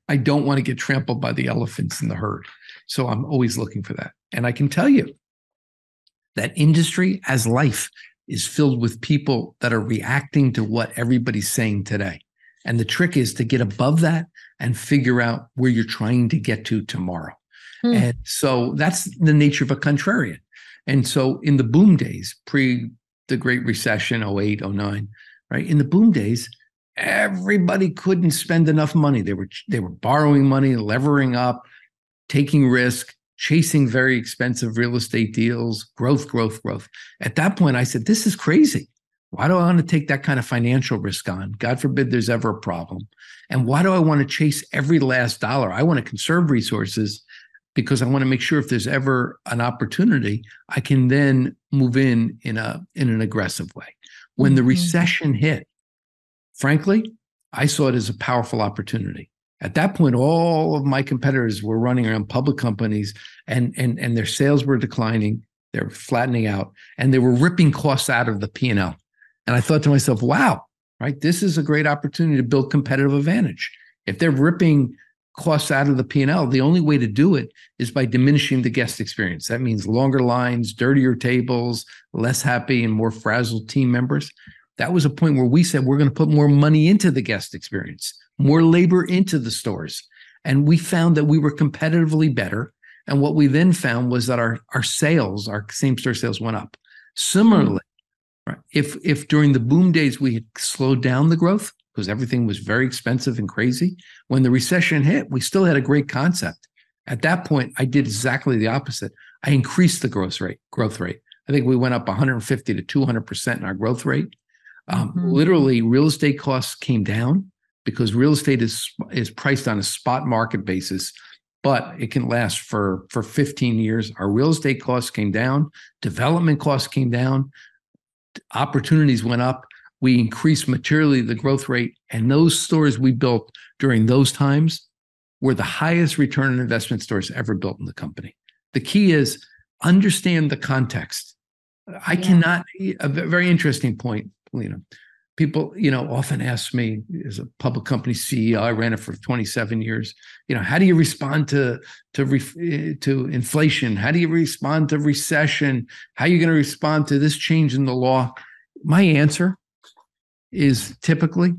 I don't want to get trampled by the elephants in the herd. So I'm always looking for that. And I can tell you that industry as life is filled with people that are reacting to what everybody's saying today. And the trick is to get above that and figure out where you're trying to get to tomorrow. Hmm. And so that's the nature of a contrarian. And so in the boom days, pre the Great Recession, 08, 09, right? In the boom days, everybody couldn't spend enough money. They were they were borrowing money, levering up, taking risk, chasing very expensive real estate deals, growth, growth, growth. At that point, I said, this is crazy. Why do I want to take that kind of financial risk on? God forbid there's ever a problem. And why do I want to chase every last dollar? I want to conserve resources because I want to make sure if there's ever an opportunity, I can then move in in a in an aggressive way. When the Mhm. recession hit, frankly, I saw it as a powerful opportunity. At that point, all of my competitors were running around public companies and and and their sales were declining, they're flattening out, and they were ripping costs out of the P&L. And I thought to myself, wow, right? This is a great opportunity to build competitive advantage. If they're ripping costs out of the P&L, the only way to do it is by diminishing the guest experience. That means longer lines, dirtier tables, less happy and more frazzled team members. That was a point where we said we're going to put more money into the guest experience, more labor into the stores. And we found that we were competitively better. And what we then found was that our, our sales, our same store sales went up. Similarly, if if during the boom days we had slowed down the growth because everything was very expensive and crazy, when the recession hit, we still had a great concept. At that point, I did exactly the opposite. I increased the growth rate. Growth rate. I think we went up 150 to 200 percent in our growth rate. Um, Mhm. Literally, real estate costs came down because real estate is is priced on a spot market basis, but it can last for for 15 years. Our real estate costs came down, development costs came down, opportunities went up. We increased materially the growth rate, and those stores we built during those times were the highest return on investment stores ever built in the company. The key is understand the context. I Yeah. cannot. A very interesting point, Lena. People, you know, often ask me as a public company CEO. I ran it for 27 years. You know, how do you respond to to eh, to inflation? How do you respond to recession? How are you going to respond to this change in the law? My answer is typically,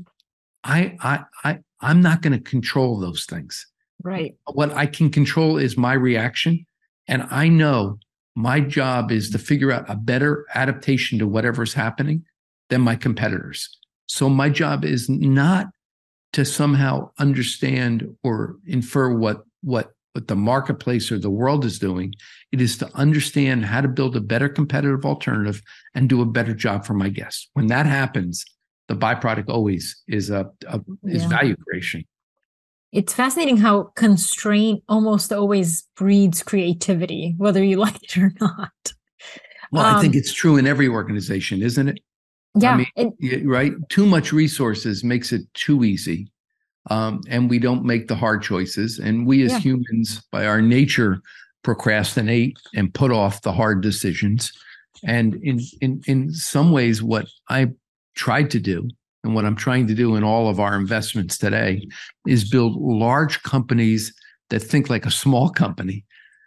I I I I'm not going to control those things. Right. What I can control is my reaction, and I know my job is to figure out a better adaptation to whatever's happening than my competitors. So my job is not to somehow understand or infer what what what the marketplace or the world is doing. It is to understand how to build a better competitive alternative and do a better job for my guests. When that happens, the byproduct always is a, a is Yeah. value creation. It's fascinating how constraint almost always breeds creativity, whether you *laughs* like it or not. Well, I think Um, it's true in every organization, isn't it? Yeah. mean, and- Yeah, right? Too much resources makes it too easy. Um, and we don't make the hard choices. And we as Yeah. humans, by our nature, procrastinate and put off the hard decisions. And in in in some ways, what I tried to do and what I'm trying to do in all of our investments today is build large companies that think like a small company,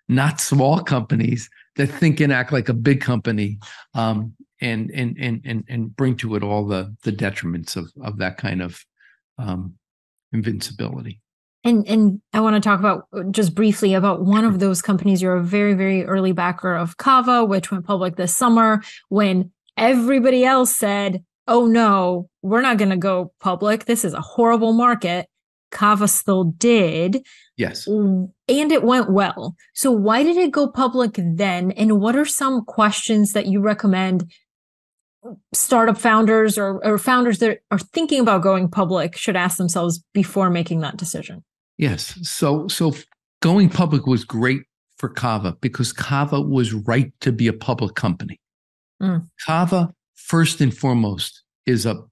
not small companies that think and act like a big company. Um, and and and and and bring to it all the the detriments of of that kind of um, invincibility. And and I want to talk about uh, just briefly about one of those companies. You're a very very early backer of Cava, which went public this summer when everybody else said, "Oh no, we're not going to go public. This is a horrible market." Cava still did, Yes. and it went well. So why did it go public then? And what are some questions that you recommend startup founders or, or founders that are thinking about going public should ask themselves before making that decision? Yes. So so going public was great for Cava because Cava was right to be a public company. Mm. Cava, first and foremost, is a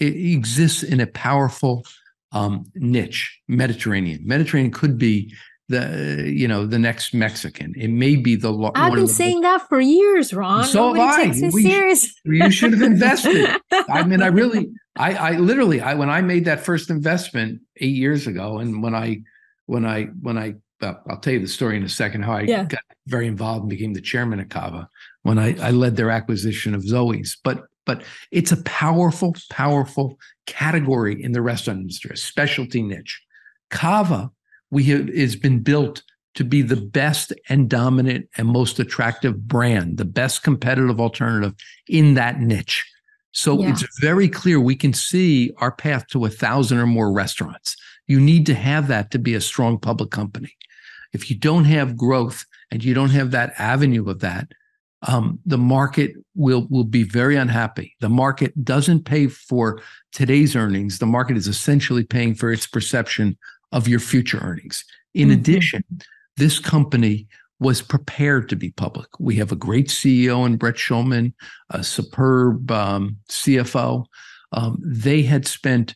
it exists in a powerful um, niche, Mediterranean. Mediterranean could be the you know the next Mexican. It may be the lo- I've been saying that for years, Ron. So have I. We- serious. You should have invested. I mean, I really, *laughs* I, I literally, I when I made that first investment eight years ago, and when I, when I, when I, uh, I'll tell you the story in a second. How I Yeah. got very involved and became the chairman of Cava when I, I led their acquisition of Zoe's. But, but it's a powerful, powerful category in the restaurant industry, a specialty niche. Cava, we have has been built to be the best and dominant and most attractive brand, the best competitive alternative in that niche. So Yeah. it's very clear we can see our path to a thousand or more restaurants. You need to have that to be a strong public company. If you don't have growth and you don't have that avenue of that, um, the market will will be very unhappy. The market doesn't pay for today's earnings. The market is essentially paying for its perception of your future earnings. In Mhm. addition, this company was prepared to be public. We have a great CEO in Brett Schulman, a superb um, CFO. Um, they had spent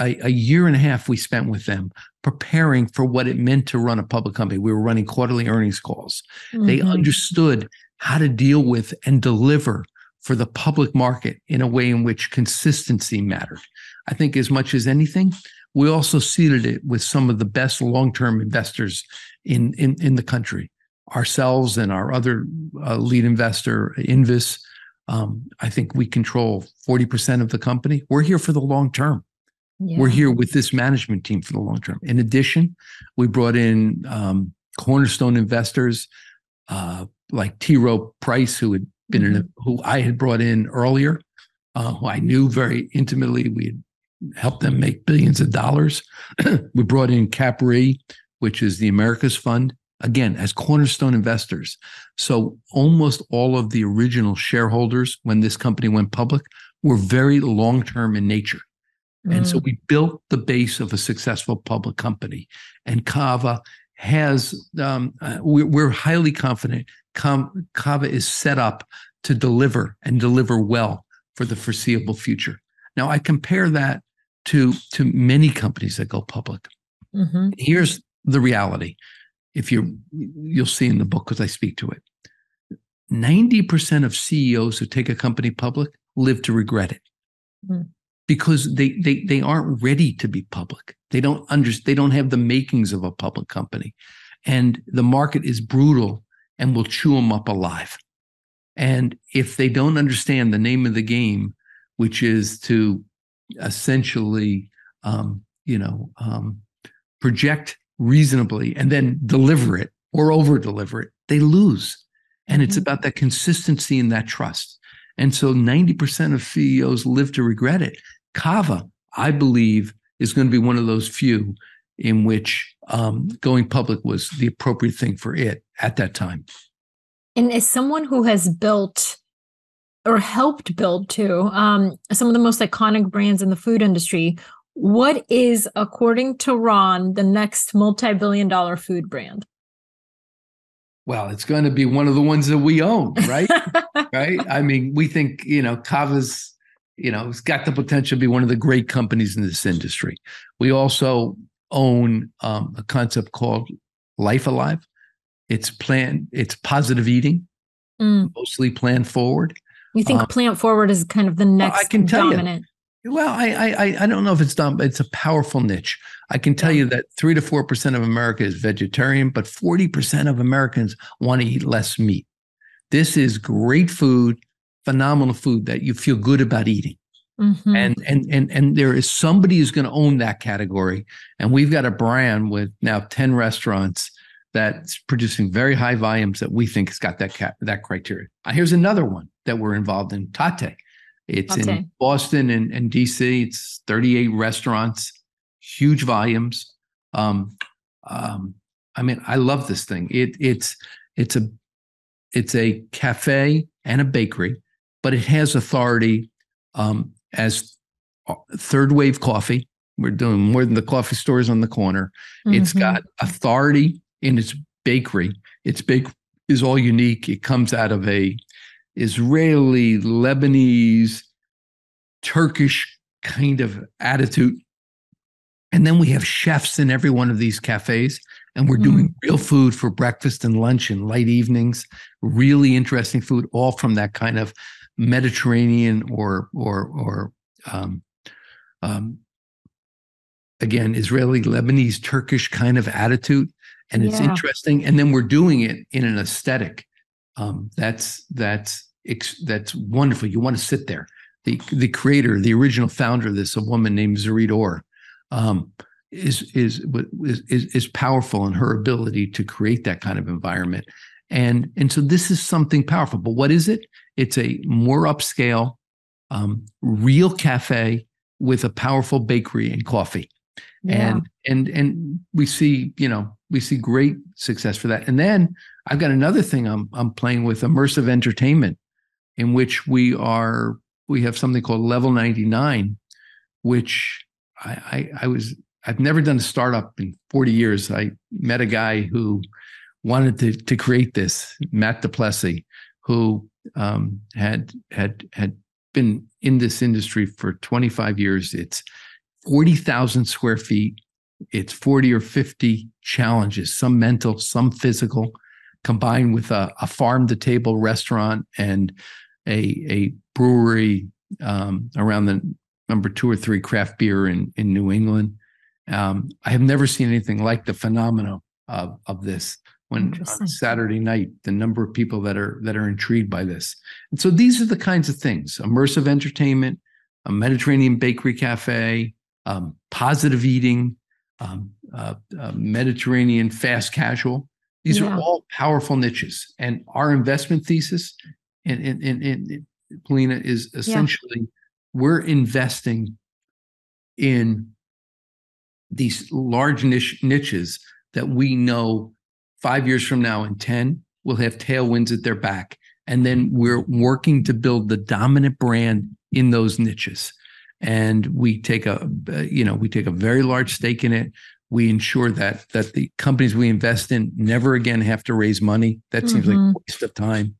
a, a, year and a half we spent with them preparing for what it meant to run a public company. We were running quarterly earnings calls. Mm-hmm. They understood how to deal with and deliver for the public market in a way in which consistency mattered. I think as much as anything, we also seeded it with some of the best long-term investors in in, in the country, ourselves and our other uh, lead investor, Invus. Um, I think we control 40% of the company. We're here for the long term. Yeah. We're here with this management team for the long term. In addition, we brought in um, cornerstone investors uh, like T. Rowe Price, who had been in a, mm-hmm. who I had brought in earlier, uh, who I knew very intimately. We had helped them make billions of dollars. *clears throat* we brought in Capri, which is the Americas Fund, again as cornerstone investors. So almost all of the original shareholders when this company went public were very long term in nature. And so mm. we built the base of a successful public company. And Cava has, um, uh, we're, we're, highly confident Cava is set up to deliver and deliver well for the foreseeable future. Now, I compare that to, to many companies that go public. Mm-hmm. Here's the reality. If you you'll see in the book because I speak to it. 90% of CEOs who take a company public live to regret it. Mm because they they they aren't ready to be public. They don't understand. They don't have the makings of a public company, and the market is brutal and will chew them up alive. And if they don't understand the name of the game, which is to essentially, um, you know, um, project reasonably and then deliver it or over deliver it, they lose. And it's mm-hmm. about that consistency and that trust. And so 90% of CEOs live to regret it. Cava, I believe, is going to be one of those few in which um, going public was the appropriate thing for it at that time. And as someone who has built or helped build too um, some of the most iconic brands in the food industry, what is, according to Ron, the next multi billion dollar food brand? Well, it's going to be one of the ones that we own, right? *laughs* right. I mean, we think, you know, Cava's you know, it's got the potential to be one of the great companies in this industry. We also own um, a concept called Life Alive. It's plan, it's positive eating, mm. mostly plan forward. You think um, plant forward is kind of the next well, I can tell dominant? You, well, I, I I don't know if it's done, but it's a powerful niche. I can tell yeah. you that three to four percent of America is vegetarian, but forty percent of Americans want to eat less meat. This is great food phenomenal food that you feel good about eating. Mm-hmm. And and and and there is somebody who's going to own that category. And we've got a brand with now 10 restaurants that's producing very high volumes that we think has got that cat, that criteria. Uh, here's another one that we're involved in, Tatte. It's in Boston and, and DC. It's 38 restaurants, huge volumes. Um, um, I mean, I love this thing. It it's it's a it's a cafe and a bakery but it has authority um, as uh, third wave coffee. We're doing more than the coffee stores on the corner. Mm-hmm. It's got authority in its bakery. Its bake is all unique. It comes out of a Israeli, Lebanese, Turkish kind of attitude. And then we have chefs in every one of these cafes, and we're doing mm. real food for breakfast and lunch and light evenings, really interesting food, all from that kind of Mediterranean or or or um, um, again Israeli, Lebanese, Turkish kind of attitude, and it's yeah. interesting. And then we're doing it in an aesthetic um, that's that's that's wonderful. You want to sit there. The the creator, the original founder of this, a woman named Tzurit Or, um, is, is is is powerful in her ability to create that kind of environment. And, and so this is something powerful. But what is it? It's a more upscale, um, real cafe with a powerful bakery and coffee. Yeah. And and and we see, you know, we see great success for that. And then I've got another thing I'm I'm playing with immersive entertainment, in which we are we have something called Level 99, which I, I, I was I've never done a startup in 40 years. I met a guy who wanted to to create this, Matt DuPlessie, who um, had had had been in this industry for 25 years. It's 40,000 square feet. It's 40 or 50 challenges, some mental, some physical, combined with a, a farm to table restaurant and a, a brewery um, around the number two or three craft beer in, in New England. Um, I have never seen anything like the phenomenon of, of this when on Saturday night, the number of people that are that are intrigued by this. And so these are the kinds of things: immersive entertainment, a Mediterranean bakery cafe, um, positive eating, um, uh, uh, Mediterranean fast casual. These yeah. are all powerful niches, and our investment thesis, in in in, in Polina, is essentially yeah. we're investing in these large niche niches that we know five years from now and 10 will have tailwinds at their back. And then we're working to build the dominant brand in those niches. And we take a, you know, we take a very large stake in it. We ensure that that the companies we invest in never again have to raise money. That seems mm-hmm. like a waste of time.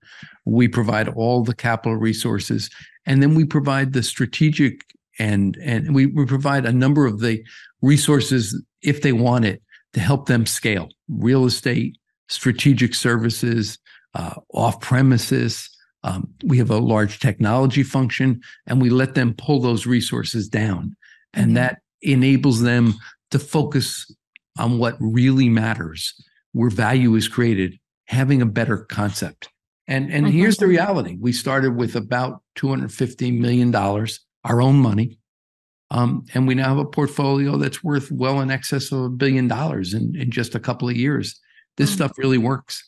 We provide all the capital resources, and then we provide the strategic and and we, we provide a number of the resources if they want it to help them scale real estate, strategic services, uh, off premises. Um, we have a large technology function and we let them pull those resources down. And mm-hmm. that enables them to focus on what really matters, where value is created, having a better concept. And, and here's the reality we started with about $250 million, our own money. Um, and we now have a portfolio that's worth well in excess of a billion dollars in, in just a couple of years. This mm. stuff really works.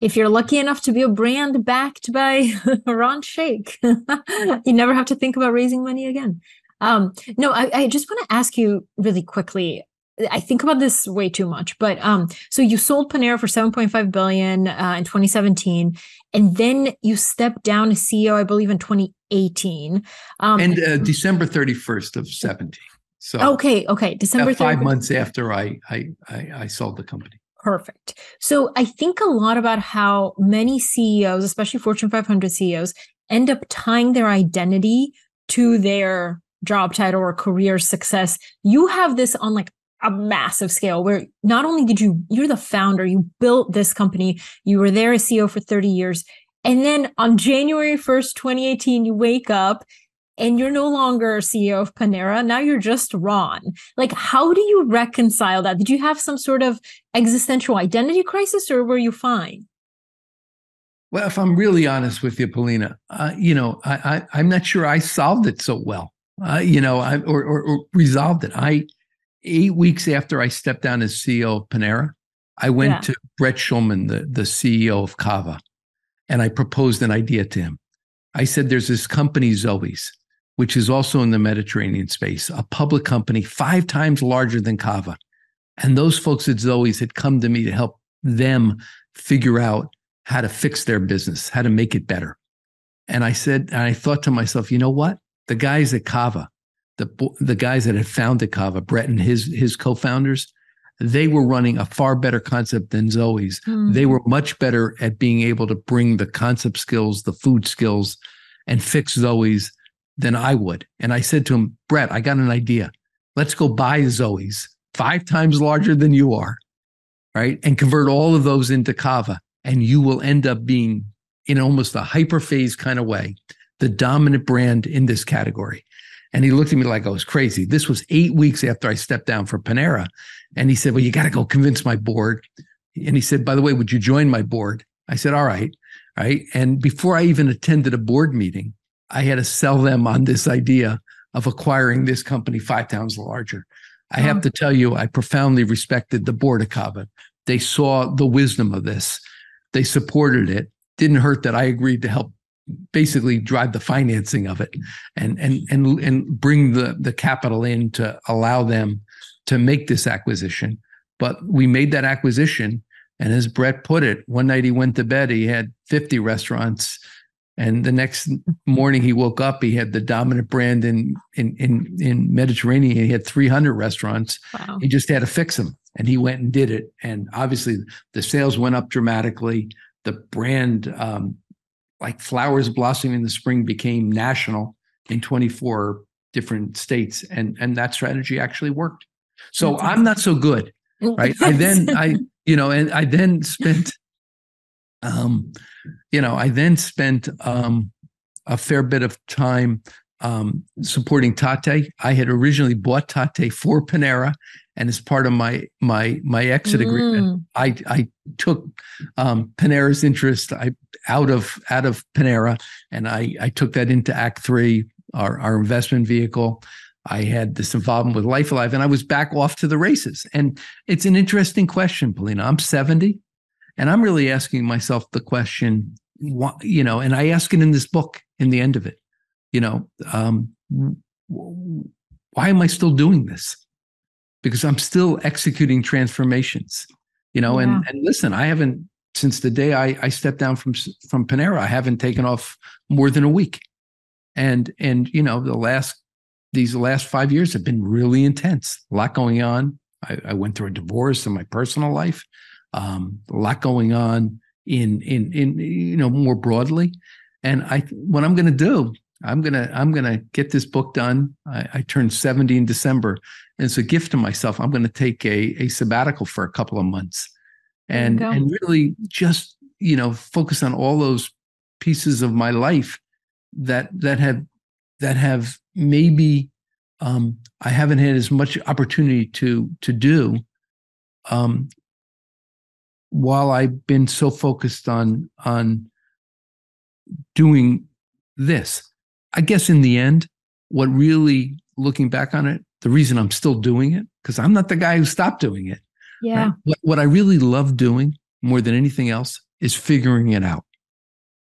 If you're lucky enough to be a brand backed by *laughs* Ron Shaich, *laughs* you never have to think about raising money again. Um, no, I, I just want to ask you really quickly. I think about this way too much, but um, so you sold Panera for 7.5 billion uh, in 2017, and then you stepped down as CEO, I believe, in 2018. Um, and uh, December 31st of 17. So okay, okay, December five months after I, I I I sold the company. Perfect. So I think a lot about how many CEOs, especially Fortune 500 CEOs, end up tying their identity to their job title or career success. You have this on like a massive scale where not only did you you're the founder you built this company you were there as ceo for 30 years and then on january 1st 2018 you wake up and you're no longer ceo of panera. Now you're just ron. Like how do you reconcile that? Did you have some sort of existential identity crisis or were you fine? Well if i'm really honest with you polina uh, you know I, I am not sure i solved it so well. Uh, you know I, or, or, or resolved it. I eight weeks after I stepped down as CEO of Panera, I went yeah. to Brett Schulman, the, the CEO of Cava, and I proposed an idea to him. I said, There's this company, Zoe's, which is also in the Mediterranean space, a public company five times larger than Cava. And those folks at Zoe's had come to me to help them figure out how to fix their business, how to make it better. And I said, and I thought to myself, you know what? The guys at Cava, the the guys that had founded Cava, Brett and his his co-founders, they were running a far better concept than Zoe's. Mm-hmm. They were much better at being able to bring the concept skills, the food skills, and fix Zoe's than I would. And I said to him, Brett, I got an idea. Let's go buy Zoe's five times larger than you are, right? And convert all of those into Cava. And you will end up being in almost a hyperphase kind of way, the dominant brand in this category. And he looked at me like I was crazy. This was eight weeks after I stepped down for Panera. And he said, Well, you got to go convince my board. And he said, By the way, would you join my board? I said, All right. Right. And before I even attended a board meeting, I had to sell them on this idea of acquiring this company five times larger. I have mm. to tell you, I profoundly respected the board of Cava. They saw the wisdom of this. They supported it. Didn't hurt that I agreed to help basically drive the financing of it and and and and bring the the capital in to allow them to make this acquisition but we made that acquisition and as brett put it one night he went to bed he had 50 restaurants And the next morning he woke up, he had the dominant brand in in in, in Mediterranean. He had 300 restaurants. Wow. He just had to fix them. And he went and did it. And obviously the sales went up dramatically. The brand, um, like flowers blossoming in the spring, became national in 24 different states. And, and that strategy actually worked. So I'm not so good. Right. I then I, you know, and I then spent um, you know, I then spent um, a fair bit of time um, supporting Tatte. I had originally bought Tatte for Panera, and as part of my my my exit mm. agreement, I I took um, Panera's interest I, out of out of Panera, and I I took that into Act Three, our our investment vehicle. I had this involvement with Life Alive, and I was back off to the races. And it's an interesting question, Polina. I'm 70. And I'm really asking myself the question, you know, and I ask it in this book in the end of it, you know, um, why am I still doing this? Because I'm still executing transformations, you know, yeah. and, and listen, I haven't, since the day I, I stepped down from, from Panera, I haven't taken off more than a week. And, and, you know, the last, these last five years have been really intense, a lot going on. I, I went through a divorce in my personal life um, a lot going on in in in you know more broadly. And I what I'm going to do, I'm gonna I'm gonna get this book done. I, I turned 70 in December, and it's a gift to myself. I'm going to take a a sabbatical for a couple of months, and and really just you know focus on all those pieces of my life that that have that have maybe um, I haven't had as much opportunity to to do um, while I've been so focused on on doing this, I guess in the end, what really looking back on it, the reason I'm still doing it, because I'm not the guy who stopped doing it. Yeah. Right? What, what I really love doing more than anything else is figuring it out.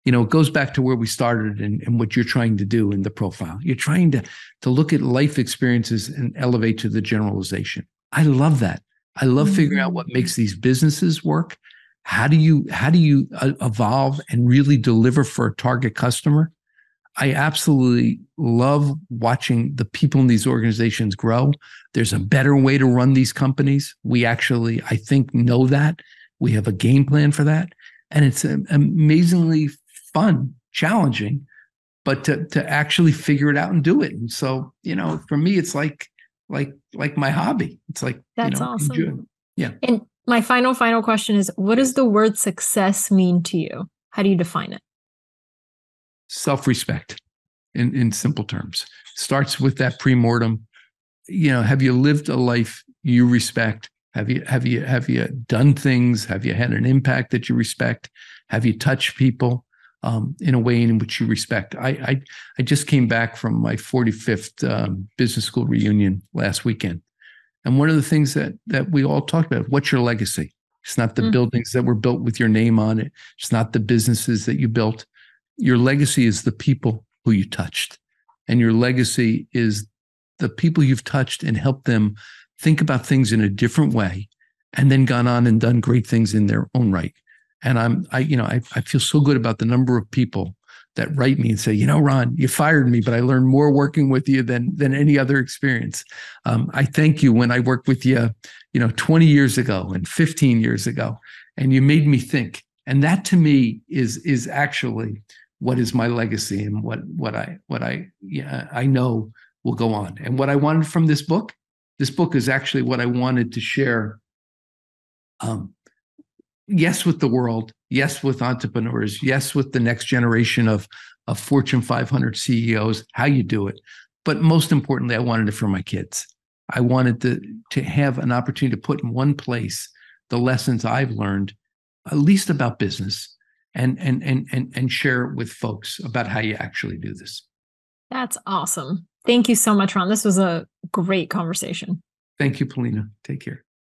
You know, it goes back to where we started and, and what you're trying to do in the profile. You're trying to to look at life experiences and elevate to the generalization. I love that. I love mm-hmm. figuring out what mm-hmm. makes these businesses work. How do you how do you uh, evolve and really deliver for a target customer? I absolutely love watching the people in these organizations grow. There's a better way to run these companies. We actually, I think, know that. We have a game plan for that. And it's um, amazingly fun, challenging, but to, to actually figure it out and do it. And so, you know, for me, it's like like like my hobby. It's like that's you know, awesome. Enjoy. Yeah. And my final final question is: What does the word success mean to you? How do you define it? Self-respect, in in simple terms, starts with that pre-mortem. You know, have you lived a life you respect? Have you have you have you done things? Have you had an impact that you respect? Have you touched people? um, in a way in which you respect. I, I, I just came back from my 45th um, business school reunion last weekend, and one of the things that that we all talked about: what's your legacy? It's not the mm-hmm. buildings that were built with your name on it. It's not the businesses that you built. Your legacy is the people who you touched, and your legacy is the people you've touched and helped them think about things in a different way, and then gone on and done great things in their own right. And I'm, I, you know, I, I feel so good about the number of people that write me and say, you know, Ron, you fired me, but I learned more working with you than than any other experience. Um, I thank you when I worked with you, you know, 20 years ago and 15 years ago, and you made me think. And that to me is is actually what is my legacy and what what I what I yeah, I know will go on. And what I wanted from this book, this book is actually what I wanted to share. Um, yes with the world yes with entrepreneurs yes with the next generation of of fortune 500 ceos how you do it but most importantly i wanted it for my kids i wanted to to have an opportunity to put in one place the lessons i've learned at least about business and and and and, and share with folks about how you actually do this. That's awesome. Thank you so much ron. This was a great conversation. Thank you polina. Take care